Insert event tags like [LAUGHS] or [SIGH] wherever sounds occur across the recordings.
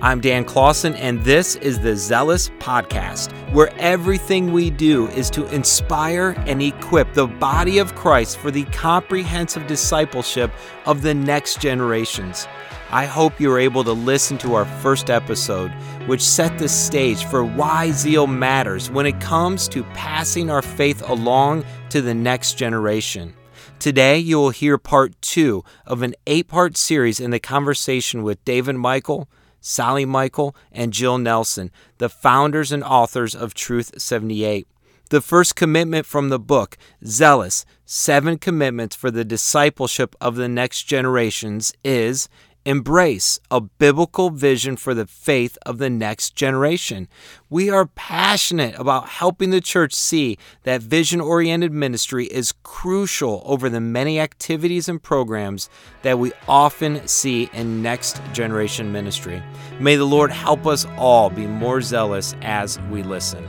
I'm Dan Clausen, and this is the Zealous Podcast, where everything we do is to inspire and equip the body of Christ for the comprehensive discipleship of the next generations. I hope you were able to listen to our first episode, which set the stage for why zeal matters when it comes to passing our faith along to the next generation. Today, you will hear part two of an eight part series in the conversation with David Michael, Sally Michael, and Jill Nelson, the founders and authors of Truth 78. The first commitment from the book, Zealous Seven Commitments for the Discipleship of the Next Generations, is embrace a biblical vision for the faith of the next generation. We are passionate about helping the church see that vision oriented ministry is crucial over the many activities and programs that we often see in next generation ministry. May the Lord help us all be more zealous as we listen.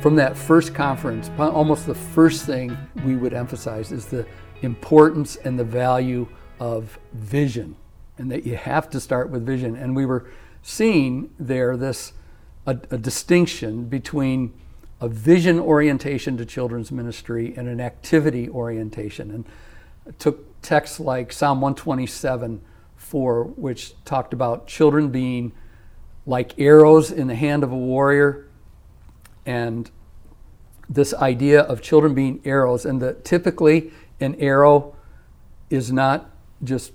From that first conference, almost the first thing we would emphasize is the importance and the value of vision, and that you have to start with vision. And we were seeing there this a, a distinction between a vision orientation to children's ministry and an activity orientation. And I took texts like Psalm 127 4, which talked about children being like arrows in the hand of a warrior and this idea of children being arrows, and that typically an arrow is not just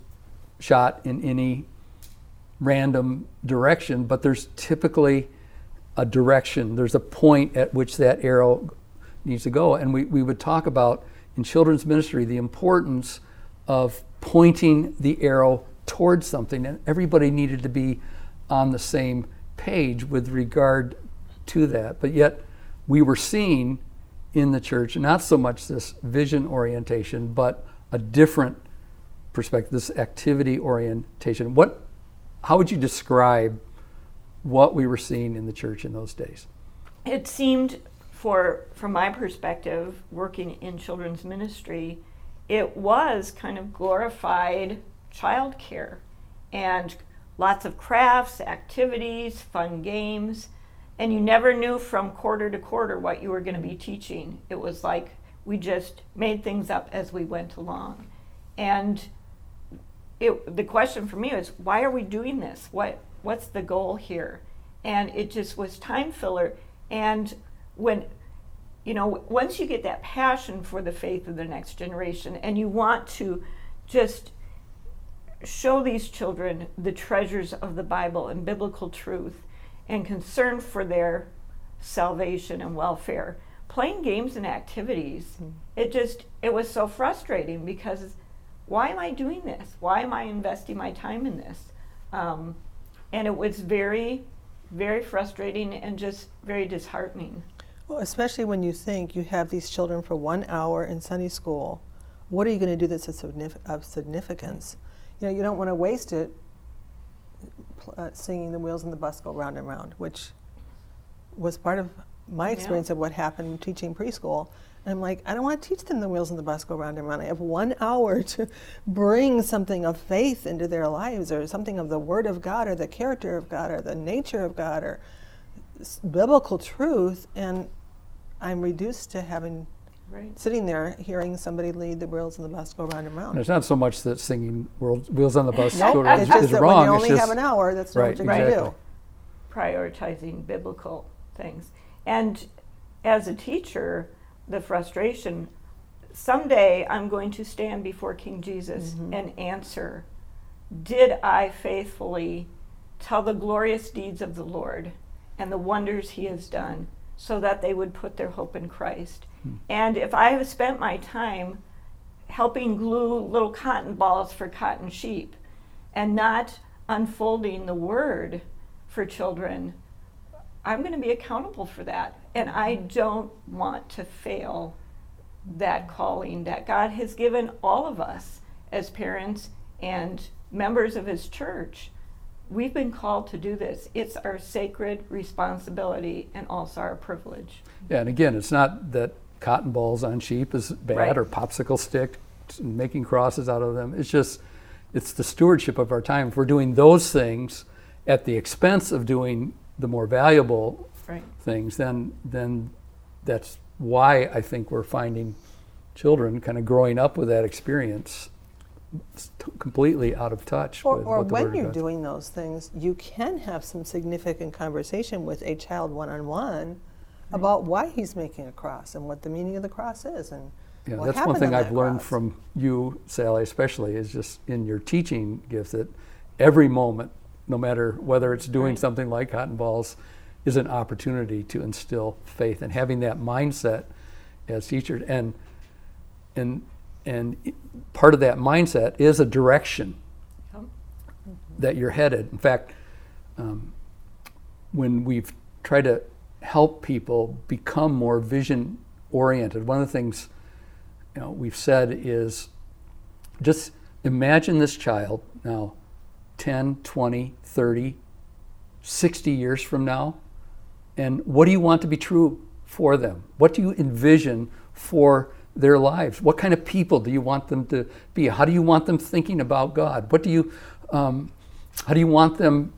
shot in any random direction, but there's typically a direction. There's a point at which that arrow needs to go. And we, we would talk about in children's ministry the importance of pointing the arrow towards something, and everybody needed to be on the same page with regard to that. But yet, we were seeing in the church not so much this vision orientation, but a different perspective, this activity orientation. What, how would you describe what we were seeing in the church in those days? It seemed, for from my perspective, working in children's ministry, it was kind of glorified childcare and lots of crafts, activities, fun games and you never knew from quarter to quarter what you were going to be teaching. It was like we just made things up as we went along. And it, the question for me was, why are we doing this? What what's the goal here? And it just was time filler. And when you know, once you get that passion for the faith of the next generation and you want to just show these children the treasures of the Bible and biblical truth, and concern for their salvation and welfare. Playing games and activities, mm. it just it was so frustrating because why am I doing this? Why am I investing my time in this? Um, and it was very, very frustrating and just very disheartening. Well, especially when you think you have these children for one hour in Sunday school. What are you going to do that's of significance? You know, you don't want to waste it uh, singing "The Wheels on the Bus Go Round and Round," which was part of my experience yeah. of what happened teaching preschool. And I'm like, I don't want to teach them the wheels on the bus go round and round. I have one [LAUGHS] hour to bring something of faith into their lives, or something of the Word of God, or the character of God, or the nature of God, or biblical truth, and I'm reduced to having Right. Sitting there hearing somebody lead the wheels on the bus go round and round. And it's not so much that singing wheels on the bus nope, go round it's just is that wrong. When you only just, have an hour, that's right, what you're exactly. do. Prioritizing biblical things. And as a teacher, the frustration someday I'm going to stand before King Jesus mm-hmm. and answer Did I faithfully tell the glorious deeds of the Lord and the wonders he has done so that they would put their hope in Christ? Hmm. And if I have spent my time helping glue little cotton balls for cotton sheep and not unfolding the word for children, I'm going to be accountable for that. And I hmm. don't want to fail that calling that God has given all of us as parents and members of His church. We've been called to do this. It's our sacred responsibility and also our privilege. Yeah, and again, it's not that cotton balls on sheep is bad right. or popsicle stick and making crosses out of them. It's just, it's the stewardship of our time. If we're doing those things at the expense of doing the more valuable Right. things, then then that's why I think we're finding children kind of growing up with that experience completely out of touch Or, with or what the when you're doing those things, you can have some significant conversation with a child one on one about why he's making a cross and what the meaning of the cross is and Yeah, what that's one thing on I've learned cross. from you, Sally, especially, is just in your teaching gift that every moment, no matter whether it's doing Right. something like cotton balls, is an opportunity to instill faith and having that mindset as teachers. And and and part of that mindset is a direction that you're headed. In fact, um, when we've tried to help people become more vision oriented, one of the things you know, we've said is just imagine this child now 10, 20, 30, 60 years from now, and what do you want to be true for them? What do you envision for their lives? What kind of people do you want them to be? How do you want them thinking about God? What do you, um, how do you want them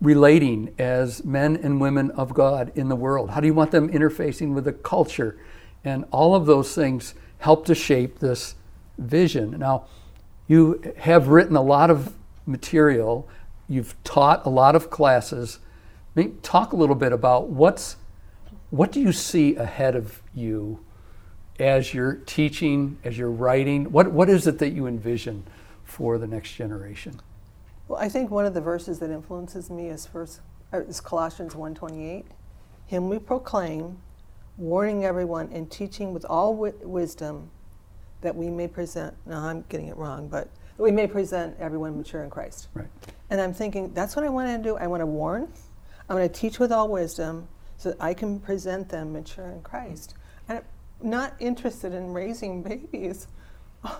relating as men and women of God in the world? How do you want them interfacing with the culture? And all of those things help to shape this vision. Now, you have written a lot of material, you've taught a lot of classes. Maybe talk a little bit about what's what do you see ahead of you as you're teaching, as you're writing? What what is it that you envision for the next generation? Well, I think one of the verses that influences me is first uh, is Colossians 1:28. Him we proclaim, warning everyone and teaching with all wi- wisdom that we may present. No, I'm getting it wrong, but we may present everyone mature in Christ. Right. And I'm thinking that's what I want to do. I want to warn. I'm going to teach with all wisdom so that I can present them mature in Christ. And not interested in raising babies. [LAUGHS]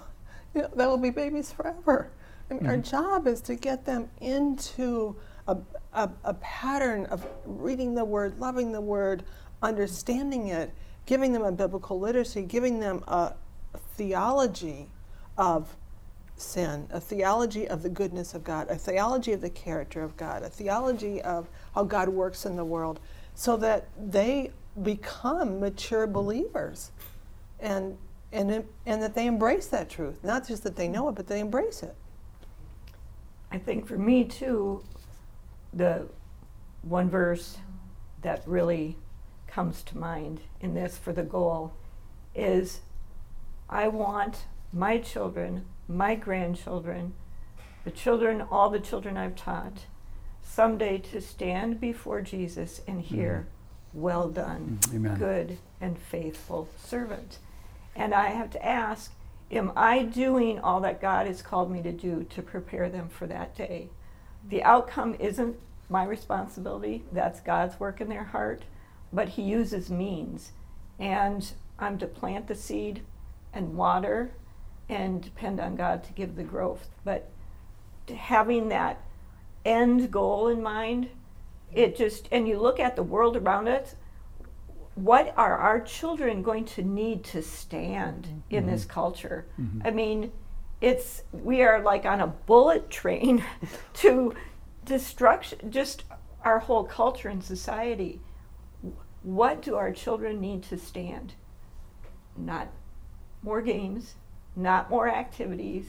You know, that will be babies forever. I mean, Our mm-hmm. job is to get them into a, a, a pattern of reading the Word, loving the Word, understanding it, giving them a biblical literacy, giving them a theology of sin, a theology of the goodness of God, a theology of the character of God, a theology of how God works in the world, so that they become mature believers and, and, it- and that they embrace that truth. Not just that they know it, but they embrace it. I think for me too, the one verse that really comes to mind in this for the goal is I want my children, my grandchildren, the children, all the children I've taught, someday to stand before Jesus and hear, mm-hmm. Well done, mm-hmm. Amen. good and faithful servant. And I have to ask, am I doing all that God has called me to do to prepare them for that day? The outcome isn't my responsibility, that's God's work in their heart, but He uses means. And I'm to plant the seed and water and depend on God to give the growth. But having that end goal in mind, it just, and you look at the world around us, what are our children going to need to stand in mm-hmm. this culture? Mm-hmm. I mean, it's we are like on a bullet [LAUGHS] train to destruction, just our whole culture and society. What do our children need to stand? Not more games, not more activities.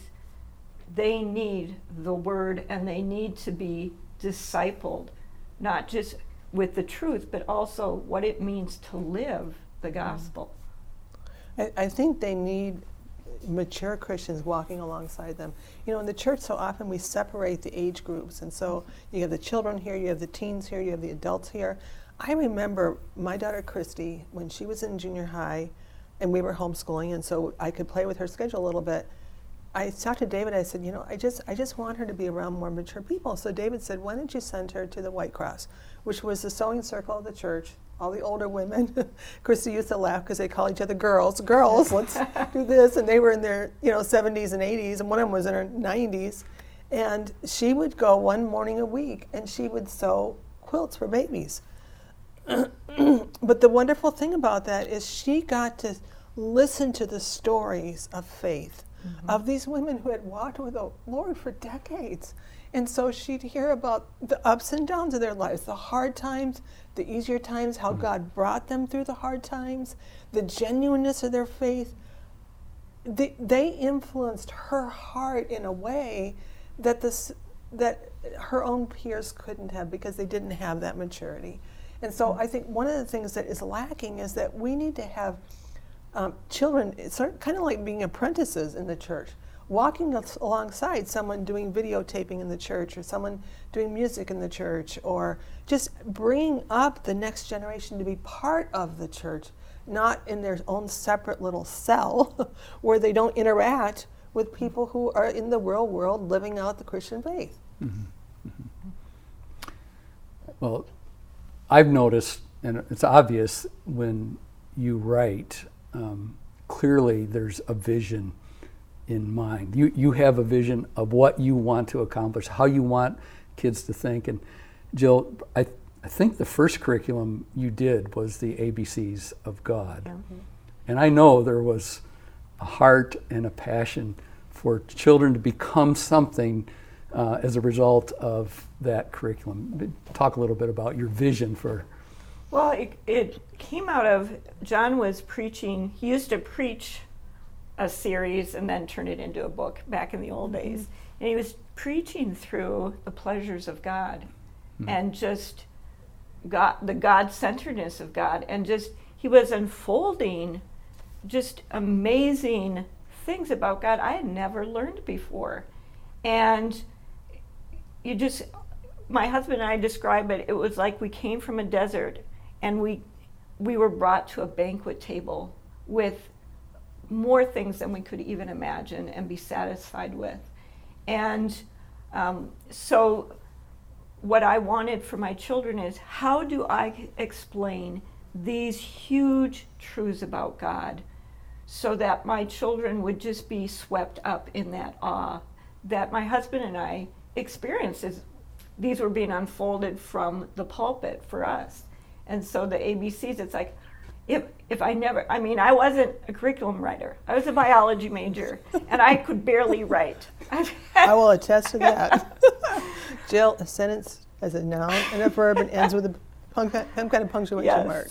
They need the word and they need to be discipled, not just with the truth, but also what it means to live the gospel. I, I think they need mature Christians walking alongside them. You know, in the church, so often we separate the age groups. And so you have the children here, you have the teens here, you have the adults here. I remember my daughter Christy, when she was in junior high, and we were homeschooling, and so I could play with her schedule a little bit. I talked to David. I said, you know, I just, I just want her to be around more mature people. So David said, why don't you send her to the White Cross, which was the sewing circle of the church. All the older women. [LAUGHS] Christy used to laugh because they call each other girls. Girls, let's [LAUGHS] do this. And they were in their, you know, 70s and 80s, and one of them was in her 90s. And she would go one morning a week, and she would sew quilts for babies. [CLEARS THROAT] but the wonderful thing about that is she got to listen to the stories of faith Mm-hmm. of these women who had walked with the Lord for decades. And so she'd hear about the ups and downs of their lives, the hard times, the easier times, how mm-hmm. God brought them through the hard times, the genuineness of their faith. They, they influenced her heart in a way that this that her own peers couldn't have because they didn't have that maturity. And so mm-hmm. I think one of the things that is lacking is that we need to have um, children, it's kind of like being apprentices in the church, walking alongside someone doing videotaping in the church or someone doing music in the church or just bringing up the next generation to be part of the church, not in their own separate little cell [LAUGHS] where they don't interact with people who are in the real world living out the Christian faith. Well, I've noticed, and it's obvious when you write, um, clearly there's a vision in mind. You, you have a vision of what you want to accomplish, how you want kids to think. And Jill, I, I think the first curriculum you did was the ABCs of God. And I know there was a heart and a passion for children to become something uh, as a result of that curriculum. Talk a little bit about your vision for. Well, it, it came out of John was preaching. He used to preach a series and then turn it into a book back in the old mm-hmm. days. And he was preaching through the pleasures of God mm-hmm. and just God, the God centeredness of God. And just, he was unfolding just amazing things about God I had never learned before. And you just my husband and I describe it it was like we came from a desert and we we were brought to a banquet table with more things than we could even imagine and be satisfied with and um, so what I wanted for my children is how do I explain these huge truths about God so that my children would just be swept up in that awe that my husband and I experienced as these were being unfolded from the pulpit for us. And so the ABCs, it's like, if, if I never, I mean, I wasn't a curriculum writer. I was a biology major, and I could barely write. I will attest to that. [LAUGHS] Jill, a sentence as a noun and a verb and ends with a punk- some kind of punctuation Yes. mark.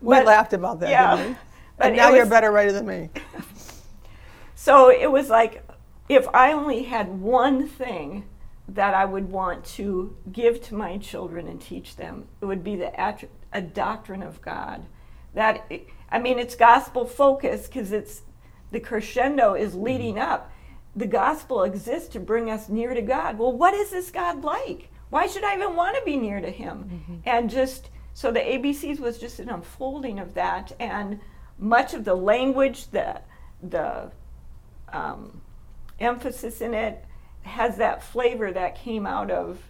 We But- laughed about that, yeah. didn't we? But And now you're a better writer than me. [LAUGHS] So it was like if I only had one thing that I would want to give to my children and teach them, it would be the a doctrine of God. That I mean, it's gospel focused because it's the crescendo is leading up. The gospel exists to bring us near to God. Well, what is this God like? Why should I even want to be near to Him? And just so the ABCs was just an unfolding of that, and much of the language, the the um, emphasis in it has that flavor that came out of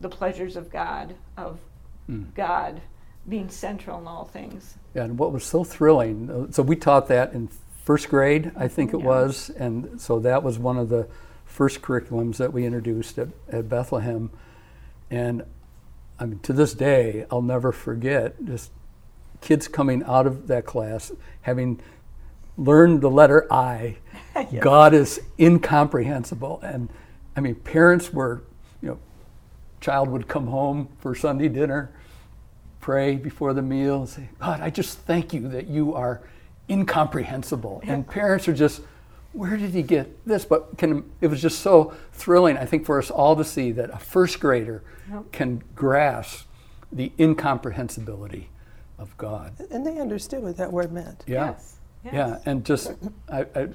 the pleasures of God, of God being central in all things. Yeah, And what was so thrilling, uh, so we taught that in first grade, I think it Yeah. was, and so that was one of the first curriculums that we introduced at, at Bethlehem. And I mean, to this day, I'll never forget just kids coming out of that class having learned the letter I. [LAUGHS] God is incomprehensible. And I mean, parents were, you know, child would come home for Sunday dinner, pray before the meal, and say, God, I just thank you that you are incomprehensible. And parents are just, where did he get this? But can, it was just so thrilling, I think, for us all to see that a first grader can grasp the incomprehensibility of God. And they understood what that word meant. Yeah. Yes. Yes. Yeah, and just I, I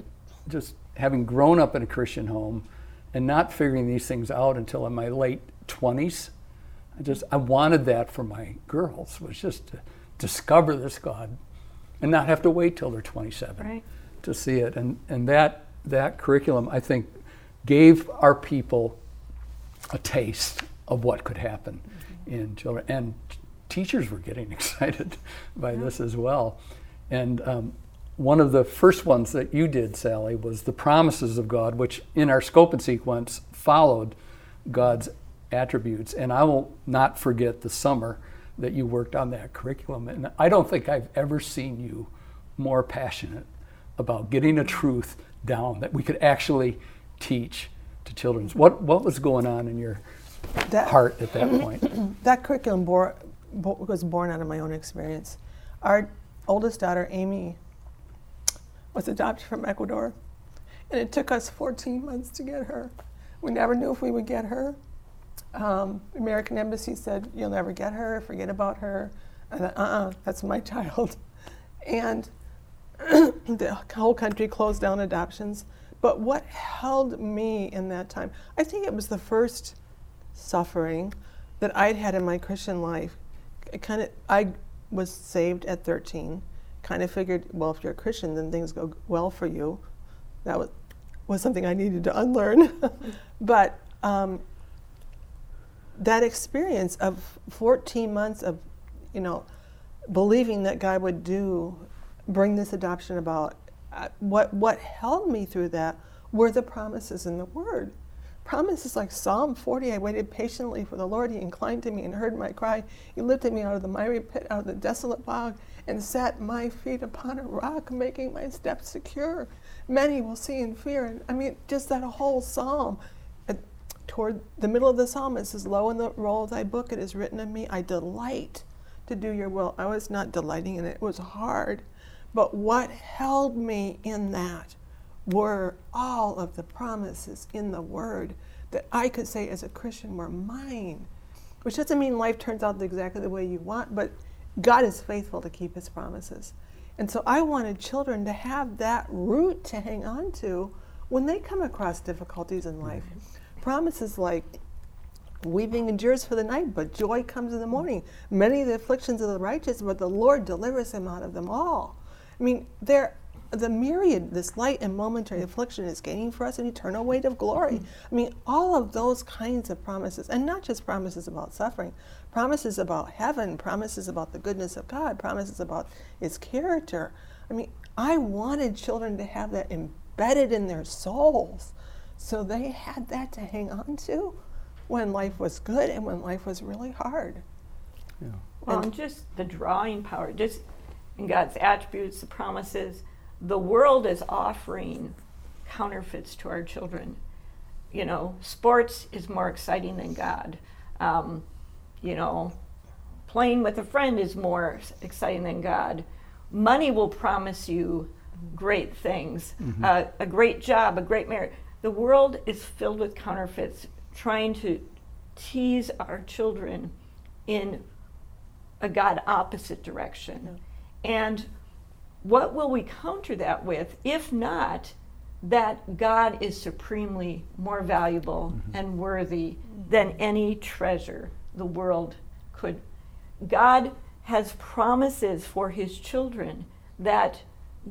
just having grown up in a Christian home and not figuring these things out until in my late twenties, I just I wanted that for my girls was just to discover this God and not have to wait till they're 27 Right. to see it. And and that that curriculum I think gave our people a taste of what could happen in children. And t- teachers were getting [LAUGHS] excited by this as well. And um, one of the first ones that you did, Sally, was the promises of God, which in our scope and sequence followed God's attributes. And I will not forget the summer that you worked on that curriculum. And I don't think I've ever seen you more passionate about getting a truth down that we could actually teach to children. What, what was going on in your That- heart at that [CLEARS THROAT] point? that curriculum bore, bo- was born out of my own experience. Our oldest daughter, Amy, was adopted from Ecuador, and it took us 14 months to get her. We never knew if we would get her. Um, American Embassy said, You'll never get her, forget about her. I thought, uh uh that's my [LAUGHS] child. And [CLEARS THROAT] the whole country closed down adoptions. But what held me in that time, I think it was the first suffering that I'd had in my Christian life. It kind of, I was saved at 13. Kind of figured, well, if you're a Christian, then things go well for you. That was, was something I needed to unlearn. [LAUGHS] but um, that experience of 14 months of, you know, believing that God would do, bring this adoption about, uh, what, what held me through that were the promises in the Word. Promises like Psalm 40 I waited patiently for the Lord. He inclined to me and heard my cry. He lifted me out of the miry pit, out of the desolate bog, and set my feet upon a rock, making my steps secure. Many will see and fear. And I mean, just that whole psalm. Uh, toward the middle of the psalm, it says, Lo, in the roll of thy book it is written of me, I delight to do your will. I was not delighting in it, it was hard. But what held me in that were all of the promises in the Word that I could say as a Christian were mine. Which doesn't mean life turns out exactly the way you want, but God is faithful to keep His promises. And so I wanted children to have that root to hang on to when they come across difficulties in life. Mm-hmm. Promises like, Weeping endures for the night, but joy comes in the morning. Many of the afflictions of the righteous, but the Lord delivers him out of them all. I mean, there, the myriad, this light and momentary affliction is gaining for us an eternal weight of glory. I mean, all of those kinds of promises, and not just promises about suffering, promises about heaven, promises about the goodness of God, promises about His character. I mean, I wanted children to have that embedded in their souls so they had that to hang on to when life was good and when life was really hard. Yeah. Well, and just the drawing power, just in God's attributes, the promises, the world is offering counterfeits to our children. You know, sports is more exciting than God. Um, you know, playing with a friend is more exciting than God. Money will promise you great things, uh, a great job, a great marriage. The world is filled with counterfeits trying to tease our children in a God opposite direction. And what will we counter that with, if not that God is supremely more valuable mm-hmm. and worthy than any treasure the world could? God has promises for his children that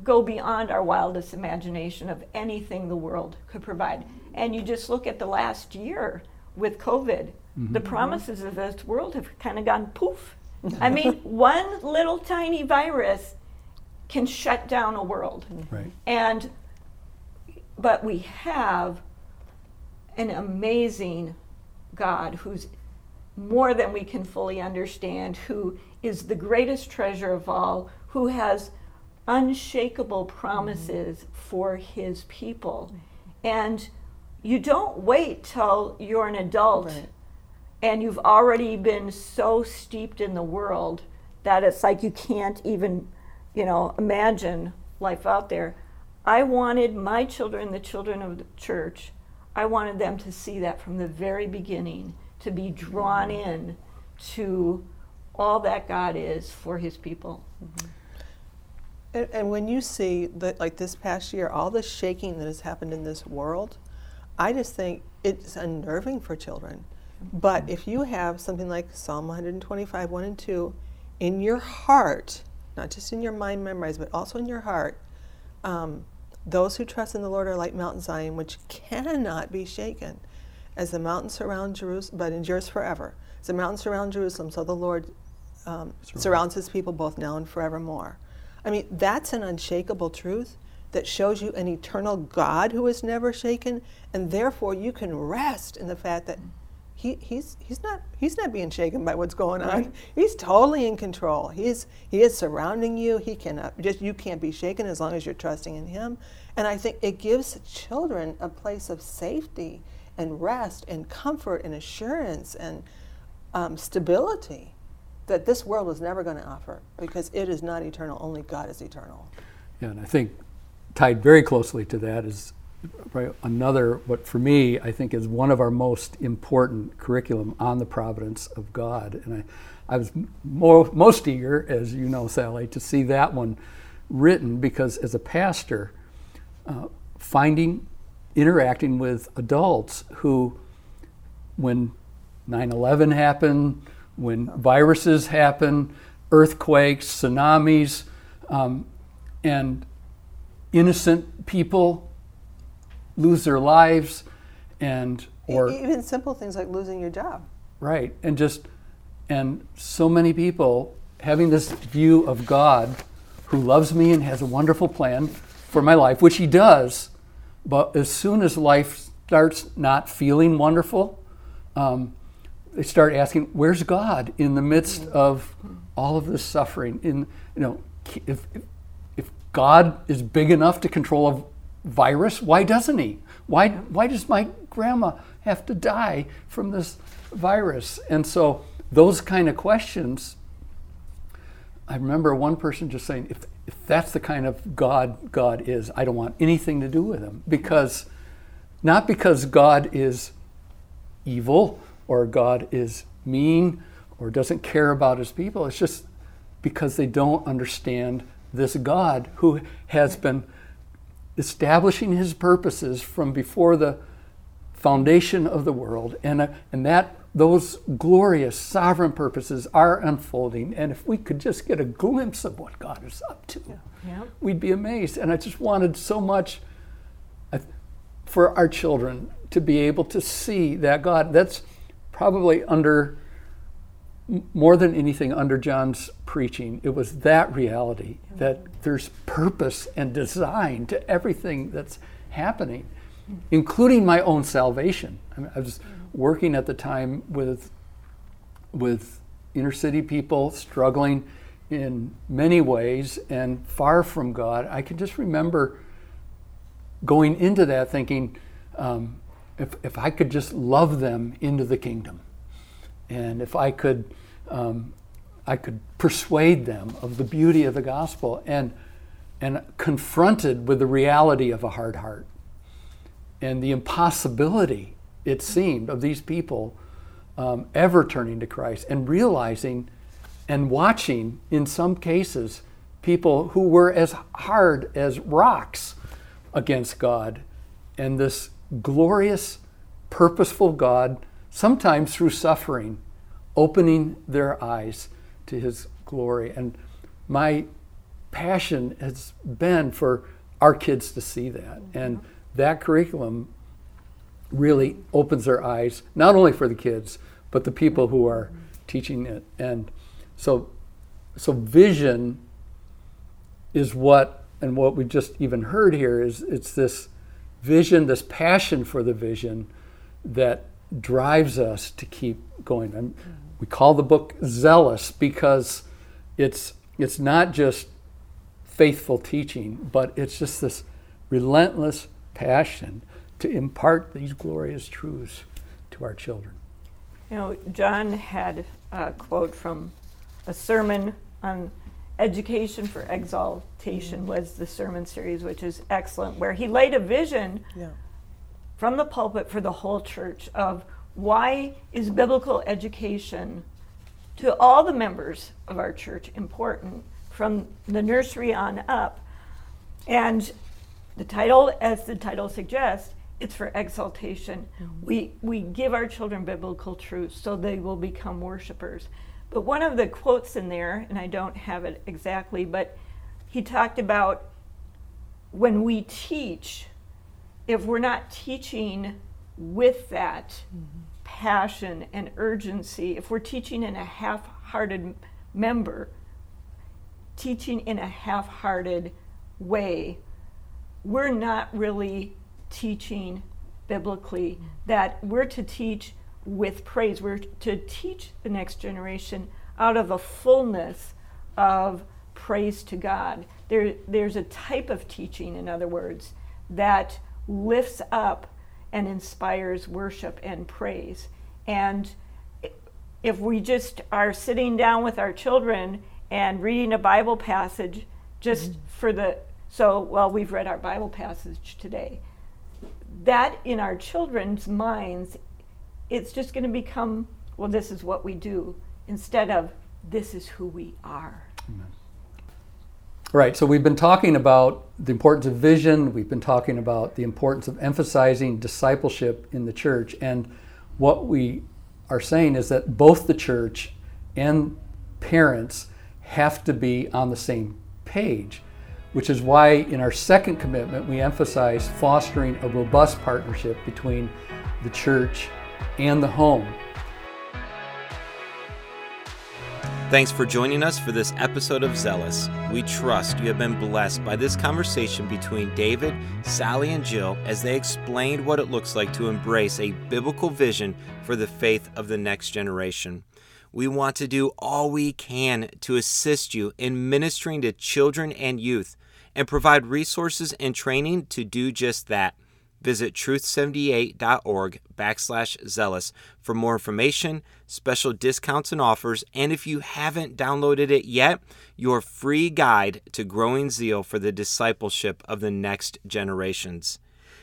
go beyond our wildest imagination of anything the world could provide. And you just look at the last year with COVID, the mm-hmm. promises of this world have kind of gone poof. [LAUGHS] I mean, one little tiny virus can shut down a world. Right. And but we have an amazing God who's more than we can fully understand, who is the greatest treasure of all, who has unshakable promises mm-hmm. for his people. And you don't wait till you're an adult Right. and you've already been so steeped in the world that it's like you can't even, you know, imagine life out there. I wanted my children, the children of the church, I wanted them to see that from the very beginning, to be drawn in to all that God is for his people. Mm-hmm. And, and when you see that, like this past year, all the shaking that has happened in this world, I just think it's unnerving for children. But if you have something like Psalm 125, 1 and 2, in your heart, not just in your mind memorized, but also in your heart, um, those who trust in the Lord are like Mount Zion, which cannot be shaken. As the mountains surround Jerusalem, but endures forever. As the mountains surround Jerusalem, so the Lord um, surrounds his people both now and forevermore. I mean, that's an unshakable truth that shows you an eternal God who is never shaken, and therefore you can rest in the fact that he, he's he's not he's not being shaken by what's going on. He's totally in control. He's he is surrounding you. He cannot just you can't be shaken as long as you're trusting in him. And I think it gives children a place of safety and rest and comfort and assurance and um, stability that this world is never going to offer because it is not eternal. Only God is eternal. Yeah, and I think tied very closely to that is right, another, what for me, I think is one of our most important curriculum on the providence of God. And I, I was more, most eager, as you know, Sally, to see that one written because as a pastor, uh, finding, interacting with adults who, when 9 11 happened, when viruses happen, earthquakes, tsunamis, um, and innocent people lose their lives and or even simple things like losing your job. Right and just and so many people having this view of god who loves me and has a wonderful plan for my life which he does but as soon as life starts not feeling wonderful um, they start asking where's god in the midst of all of this suffering? In you know if, if god is big enough to control virus? Why doesn't he? Why, why does my grandma have to die from this virus? And so those kind of questions i remember one person just saying if, if that's the kind of god god is i don't want anything to do with him. Because not because god is evil or God is mean or doesn't care about his people. It's just because they don't understand this God who has been establishing his purposes from before the foundation of the world and, uh, and that those glorious sovereign purposes are unfolding and if we could just get a glimpse of what god is up to yeah. Yeah. we'd be amazed and i just wanted so much uh, for our children to be able to see that god that's probably under more than anything under John's preaching, it was that reality that there's purpose and design to everything that's happening, including my own salvation. I, mean, I was working at the time with with inner city people struggling in many ways and far from God. I can just remember going into that thinking, um, if, if I could just love them into the kingdom, and if I could, um, I could persuade them of the beauty of the gospel, and and confronted with the reality of a hard heart, and the impossibility it seemed of these people um, ever turning to Christ, and realizing and watching in some cases people who were as hard as rocks against God, and this glorious, purposeful God, sometimes through suffering, opening their eyes to His glory. And my passion has been for our kids to see that. Mm-hmm. And that curriculum really opens their eyes, not only for the kids, but the people who are mm-hmm. teaching it. And so, so vision is what, and what we just even heard here is it's this vision, this passion for the vision that drives us to keep going. And we call the book zealous because it's it's not just faithful teaching, but it's just this relentless passion to impart these glorious truths to our children. You know, John had a quote from a sermon on Education for Exaltation mm-hmm. was the sermon series, which is excellent, where he laid a vision yeah. From the pulpit for the whole church of why is biblical education to all the members of our church important from the nursery on up. And the title, as the title suggests, it's for exaltation. Mm-hmm. We, we give our children biblical truths so they will become worshipers. But one of the quotes in there, and I don't have it exactly, but he talked about when we teach, if we're not teaching with that mm-hmm. passion and urgency, if we're teaching in a half hearted member, teaching in a half hearted way, we're not really teaching biblically. Mm-hmm. That we're to teach with praise. We're to teach the next generation out of a fullness of praise to God. There, there's a type of teaching, in other words, that lifts up and inspires worship and praise. And if we just are sitting down with our children and reading a Bible passage just mm-hmm. for the, so, well, we've read our Bible passage today. That in our children's minds, it's just going to become, well, this is what we do, instead of this is who we are. Amen. Right, so we've been talking about the importance of vision, we've been talking about the importance of emphasizing discipleship in the church, and what we are saying is that both the church and parents have to be on the same page, which is why in our second commitment we emphasize fostering a robust partnership between the church and the home. Thanks for joining us for this episode of Zealous. We trust you have been blessed by this conversation between David, Sally, and Jill as they explained what it looks like to embrace a biblical vision for the faith of the next generation. We want to do all we can to assist you in ministering to children and youth and provide resources and training to do just that. Visit truth78.org backslash zealous for more information, special discounts and offers, and if you haven't downloaded it yet, your free guide to growing zeal for the discipleship of the next generations.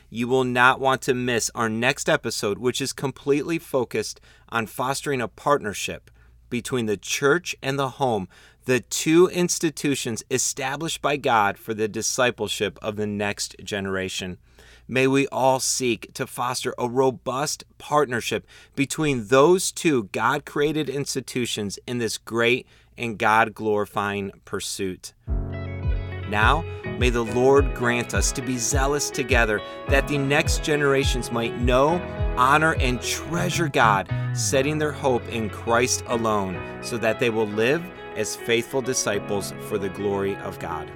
You will not want to miss our next episode, which is completely focused on fostering a partnership between the church and the home, the two institutions established by God for the discipleship of the next generation. May we all seek to foster a robust partnership between those two God created institutions in this great and God glorifying pursuit. Now, may the Lord grant us to be zealous together that the next generations might know, honor, and treasure God, setting their hope in Christ alone, so that they will live as faithful disciples for the glory of God.